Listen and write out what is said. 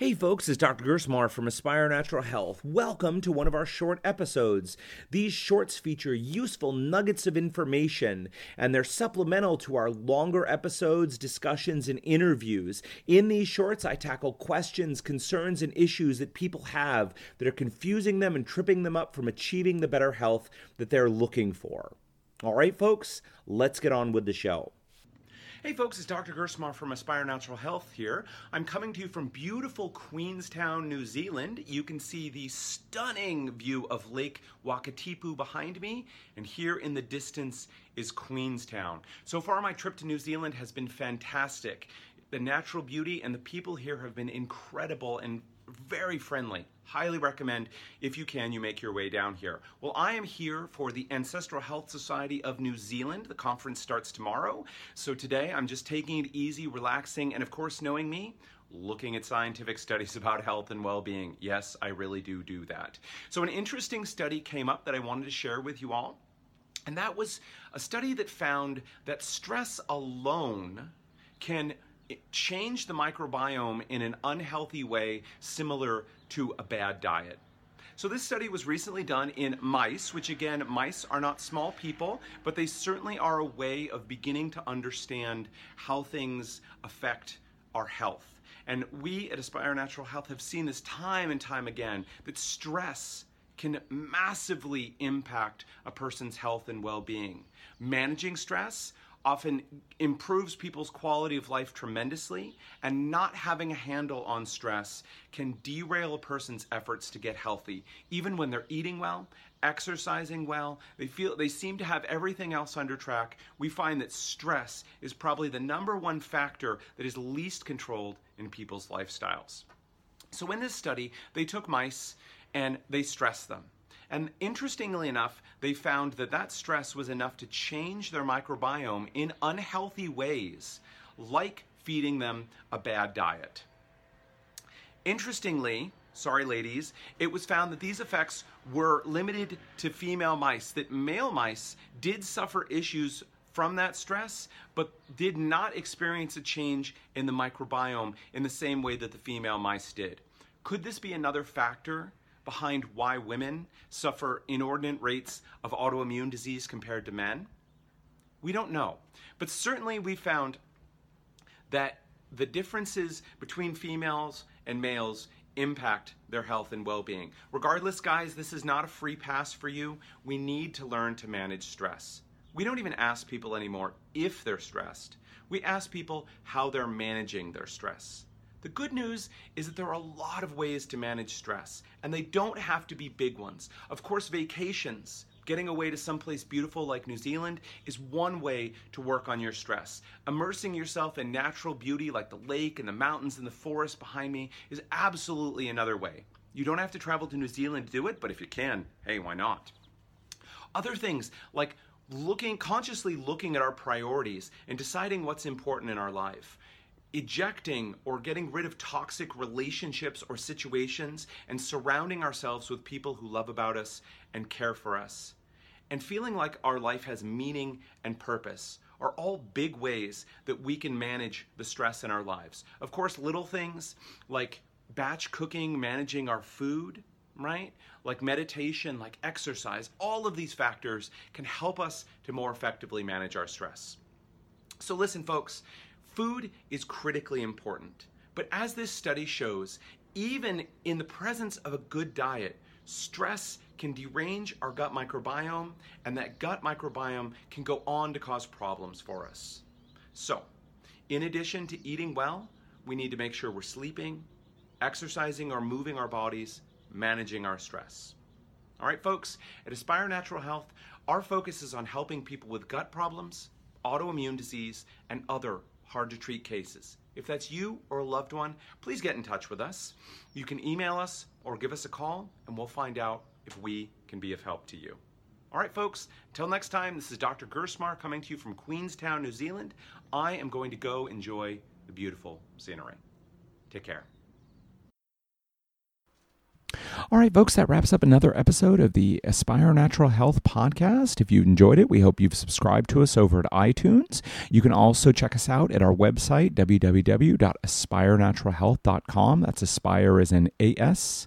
Hey folks, it's Dr. Gersmar from Aspire Natural Health. Welcome to one of our short episodes. These shorts feature useful nuggets of information, and they're supplemental to our longer episodes, discussions, and interviews. In these shorts, I tackle questions, concerns, and issues that people have that are confusing them and tripping them up from achieving the better health that they're looking for. All right, folks, let's get on with the show. Hey folks, it's Dr. Gersmar from Aspire Natural Health here. I'm coming to you from beautiful Queenstown, New Zealand. You can see the stunning view of Lake Wakatipu behind me, and here in the distance is Queenstown. So far, my trip to New Zealand has been fantastic. The natural beauty and the people here have been incredible and very friendly. Highly recommend, if you can, you make your way down here. Well, I am here for the Ancestral Health Society of New Zealand. The conference starts tomorrow. So today I'm just taking it easy, relaxing, and of course, knowing me, looking at scientific studies about health and well being. Yes, I really do do that. So, an interesting study came up that I wanted to share with you all. And that was a study that found that stress alone can change the microbiome in an unhealthy way similar to a bad diet. So this study was recently done in mice, which again, mice are not small people, but they certainly are a way of beginning to understand how things affect our health. And we at Aspire Natural Health have seen this time and time again that stress can massively impact a person's health and well-being. Managing stress often improves people's quality of life tremendously, and not having a handle on stress can derail a person's efforts to get healthy, even when they're eating well, exercising well, they feel they seem to have everything else under track. We find that stress is probably the number one factor that is least controlled in people's lifestyles. So in this study, they took mice and they stressed them. And interestingly enough, they found that that stress was enough to change their microbiome in unhealthy ways, like feeding them a bad diet. Interestingly, sorry ladies, it was found that these effects were limited to female mice, that male mice did suffer issues from that stress, but did not experience a change in the microbiome in the same way that the female mice did. Could this be another factor behind why women suffer inordinate rates of autoimmune disease compared to men? We don't know. But certainly we found that the differences between females and males impact their health and well being. Regardless, guys, this is not a free pass for you. We need to learn to manage stress. We don't even ask people anymore if they're stressed, we ask people how they're managing their stress. The good news is that there are a lot of ways to manage stress, and they don't have to be big ones. Of course, vacations, getting away to someplace beautiful like New Zealand, is one way to work on your stress. Immersing yourself in natural beauty like the lake and the mountains and the forest behind me is absolutely another way. You don't have to travel to New Zealand to do it, but if you can, hey, why not? Other things like looking consciously looking at our priorities and deciding what's important in our life ejecting or getting rid of toxic relationships or situations and surrounding ourselves with people who love about us and care for us. And feeling like our life has meaning and purpose are all big ways that we can manage the stress in our lives. Of course, little things like batch cooking, managing our food, right? Like meditation, like exercise, all of these factors can help us to more effectively manage our stress. So, listen, folks, Food is critically important. But as this study shows, even in the presence of a good diet, stress can derange our gut microbiome, and that gut microbiome can go on to cause problems for us. So, in addition to eating well, we need to make sure we're sleeping, exercising or moving our bodies, managing our stress. All right, folks, at Aspire Natural Health, our focus is on helping people with gut problems, autoimmune disease, and other hard to treat cases. If that's you or a loved one, please get in touch with us. You can email us or give us a call, and we'll find out if we can be of help to you. All right, folks, until next time, this is Dr. Gersmar coming to you from Queenstown, New Zealand. I am going to go enjoy the beautiful scenery. Take care. All right, folks, that wraps up another episode of the Aspire Natural Health podcast. If you enjoyed it, we hope you've subscribed to us over at iTunes. You can also check us out at our website, www.aspirenaturalhealth.com. That's Aspire as in A S